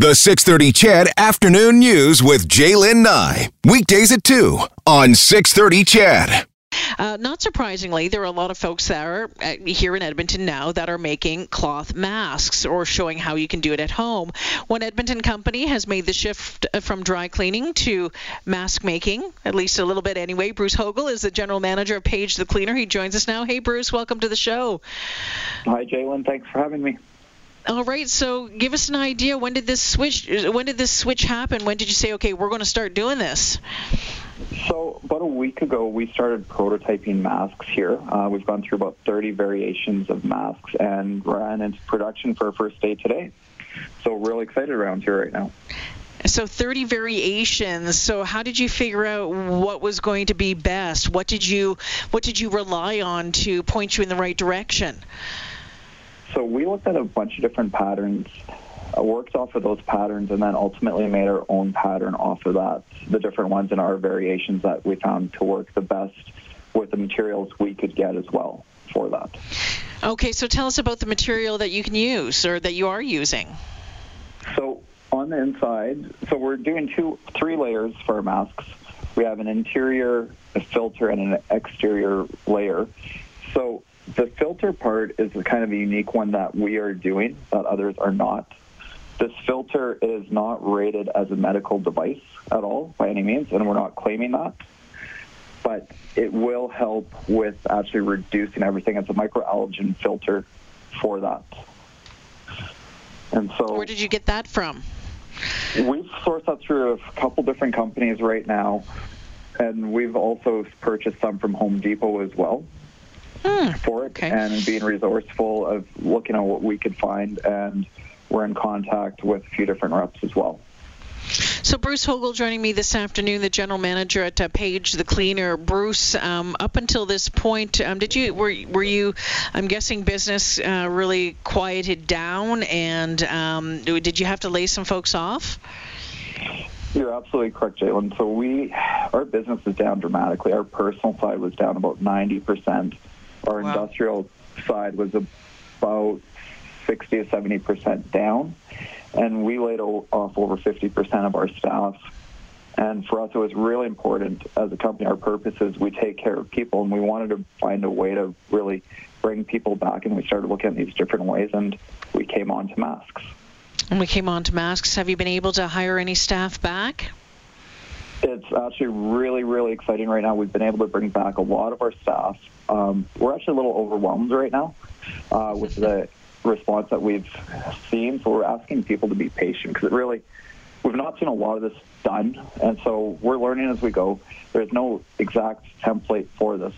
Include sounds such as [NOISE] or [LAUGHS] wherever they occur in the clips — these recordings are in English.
The 630 CHED Afternoon News with Jaylen Nye. Weekdays at 2 on 630 CHED. Uh, not surprisingly, there are a lot of folks that are uh, here in Edmonton now that are making cloth masks or showing how you can do it at home. One Edmonton company has made the shift uh, from dry cleaning to mask making, at least a little bit anyway. Bruce Hogle is the general manager of Page the Cleaner. He joins us now. Hey, Bruce, welcome to the show. Hi, Jaylen. Thanks for having me. All right, so give us an idea. When did this switch? When did this switch happen? When did you say, okay, we're going to start doing this? So about a week ago, we started prototyping masks here. Uh, we've gone through about 30 variations of masks and ran into production for our first day today. So really excited around here right now. So 30 variations. So how did you figure out what was going to be best? What did you what did you rely on to point you in the right direction? So we looked at a bunch of different patterns, uh, worked off of those patterns, and then ultimately made our own pattern off of that. The different ones and our variations that we found to work the best with the materials we could get as well for that. Okay, so tell us about the material that you can use or that you are using. So on the inside, so we're doing two, three layers for our masks. We have an interior, a filter, and an exterior layer. The filter part is kind of a unique one that we are doing that others are not. This filter is not rated as a medical device at all by any means, and we're not claiming that. But it will help with actually reducing everything. It's a micro allergen filter for that. And so, where did you get that from? We've sourced that through a couple different companies right now, and we've also purchased some from Home Depot as well hmm. for it okay. and being resourceful of looking at what we could find. And we're in contact with a few different reps as well. So Bruce Hogle joining me this afternoon, the general manager at uh, Page the Cleaner. Bruce, um, up until this point, um, did you were were you? I'm guessing business uh, really quieted down, and um, did you have to lay some folks off? You're absolutely correct, Jaylen. So we, our business is down dramatically. Our personal side was down about 90 percent our wow. industrial side was about 60 to 70 percent down, and we laid off over 50 percent of our staff. And for us, it was really important as a company. Our purpose is we take care of people, and we wanted to find a way to really bring people back. And we started looking at these different ways, and we came on to masks. And we came on to masks. Have you been able to hire any staff back? It's actually really, really exciting right now. We've been able to bring back a lot of our staff. Um, we're actually a little overwhelmed right now uh, with the [LAUGHS] response that we've seen. So we're asking people to be patient because it really, we've not seen a lot of this done. And so we're learning as we go. There's no exact template for this.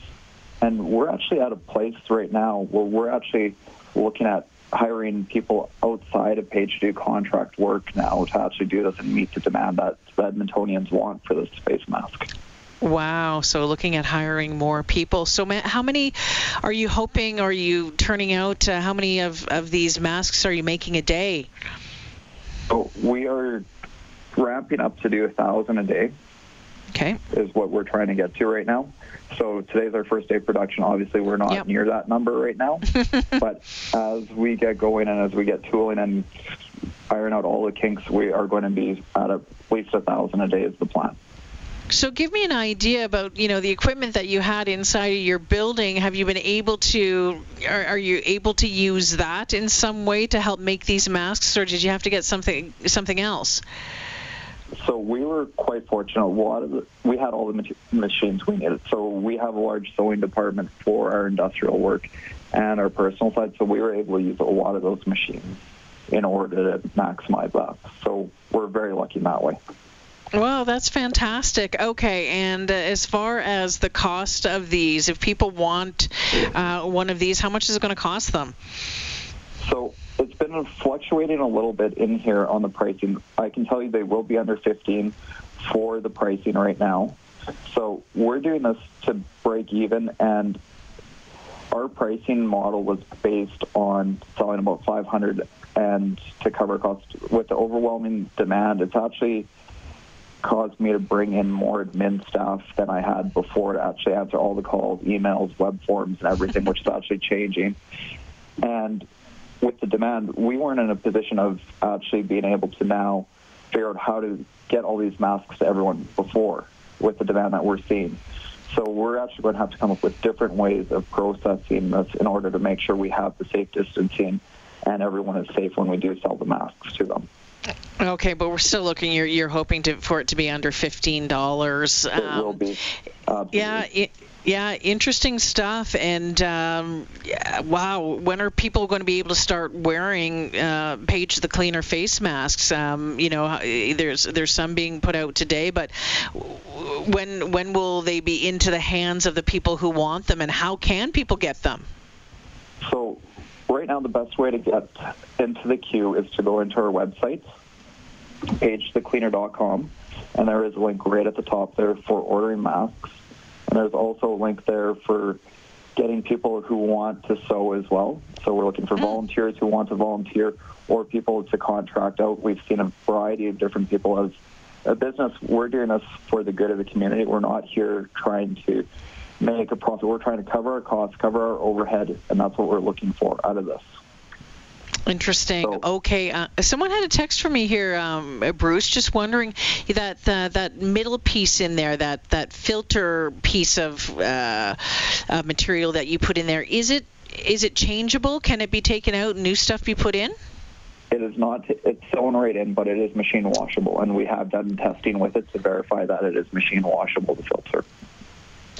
And we're actually at a place right now where we're actually looking at hiring people outside of Page to do contract work now to actually do this and meet the demand that Edmontonians want for this face mask. Wow. So looking at hiring more people. So how many are you hoping, are you turning out, uh, how many of, of these masks are you making a day? Oh, we are ramping up to do a thousand a day. Okay. Is what we're trying to get to right now. So today's our first day of production. Obviously, we're not yep. near that number right now. [LAUGHS] but as we get going and as we get tooling and iron out all the kinks, we are going to be at at least a thousand a day is the plan. So give me an idea about you know the equipment that you had inside of your building. Have you been able to are, are, you able to use that in some way to help make these masks, or did you have to get something something else? So we were quite fortunate. A lot of the, we had all the machines we needed. So we have a large sewing department for our industrial work and our personal side. So we were able to use a lot of those machines in order to maximize that. So we're very lucky in that way. Well, that's fantastic. Okay, and uh, as far as the cost of these, if people want uh, one of these, how much is it going to cost them? So been fluctuating a little bit in here on the pricing. I can tell you they will be under 15 for the pricing right now. So we're doing this to break even, and our pricing model was based on selling about 500 and to cover costs. With the overwhelming demand, it's actually caused me to bring in more admin staff than I had before to actually answer all the calls, emails, web forms, and everything, which is actually changing. And with the demand, we weren't in a position of actually being able to now figure out how to get all these masks to everyone before with the demand that we're seeing. So we're actually going to have to come up with different ways of processing this in order to make sure we have the safe distancing and everyone is safe when we do sell the masks to them. Okay, but we're still looking. You're you're hoping to, for it to be under fifteen dollars. Um, it will be. Absolutely. Yeah. It, yeah, interesting stuff. And um, yeah, wow, when are people going to be able to start wearing uh, Page the Cleaner face masks? Um, you know, there's there's some being put out today, but when when will they be into the hands of the people who want them, and how can people get them? So right now the best way to get into the queue is to go into our website, pagethecleaner.com, and there is a link right at the top there for ordering masks. And there's also a link there for getting people who want to sew as well. So we're looking for mm. volunteers who want to volunteer or people to contract out. We've seen a variety of different people as a business. We're doing this for the good of the community. We're not here trying to make a profit. We're trying to cover our costs, cover our overhead, and that's what we're looking for out of this. Interesting. So, okay. Uh, someone had a text for me here, um, Bruce. Just wondering that uh, that middle piece in there, that that filter piece of uh, uh, material that you put in there, is it is it changeable? Can it be taken out and new stuff be put in? It is not. It's sewn right in, but it is machine washable, and we have done testing with it to verify that it is machine washable. The filter.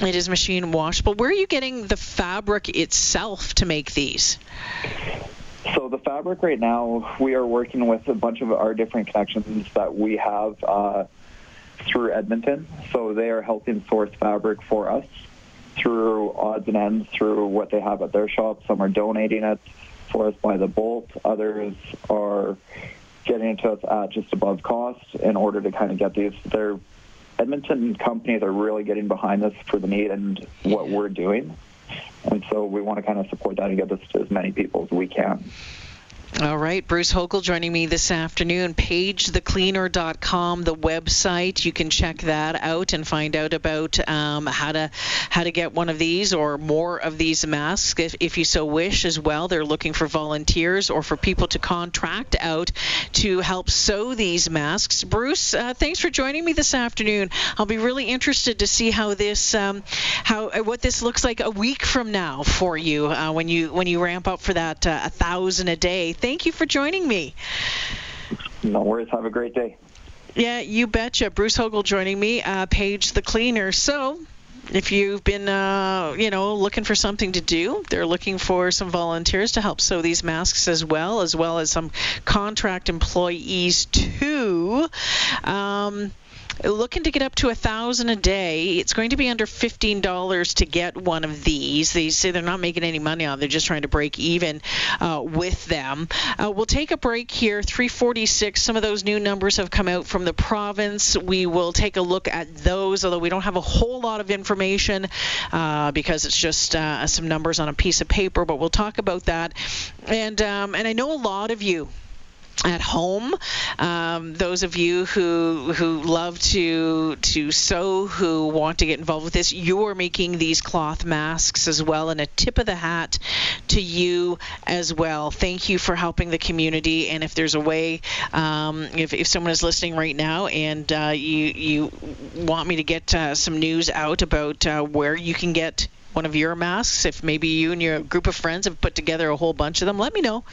It is machine washable. Where are you getting the fabric itself to make these? So the fabric right now, we are working with a bunch of our different connections that we have uh, through Edmonton. So they are helping source fabric for us through odds and ends, through what they have at their shop. Some are donating it for us by the bolt. Others are getting it to us at just above cost in order to kind of get these. They're Edmonton companies are really getting behind this for the need and what we're doing. And so we want to kind of support that and get this to as many people as we can. All right, Bruce Hogel joining me this afternoon. PageTheCleaner.com, the website. You can check that out and find out about um, how to how to get one of these or more of these masks, if, if you so wish. As well, they're looking for volunteers or for people to contract out to help sew these masks. Bruce, uh, thanks for joining me this afternoon. I'll be really interested to see how this um, how uh, what this looks like a week from now for you uh, when you when you ramp up for that uh, a thousand a day Thank you for joining me. No worries. Have a great day. Yeah, you betcha. Bruce Hogel joining me, uh, Page the Cleaner. So, if you've been, uh, you know, looking for something to do, they're looking for some volunteers to help sew these masks as well, as well as some contract employees too. Um, looking to get up to a thousand a day. It's going to be under fifteen dollars to get one of these. They say they're not making any money on. They're just trying to break even uh, with them. Uh, we'll take a break here. 346. Some of those new numbers have come out from the province. We will take a look at those, although we don't have a whole lot of information uh, because it's just uh, some numbers on a piece of paper. But we'll talk about that. And um, and I know a lot of you at home. Um, those of you who who love to to sew, who want to get involved with this, you're making these cloth masks as well, and a tip of the hat to you as well. Thank you for helping the community. And if there's a way, um, if, if someone is listening right now and uh, you you want me to get uh, some news out about uh, where you can get one of your masks, if maybe you and your group of friends have put together a whole bunch of them, let me know.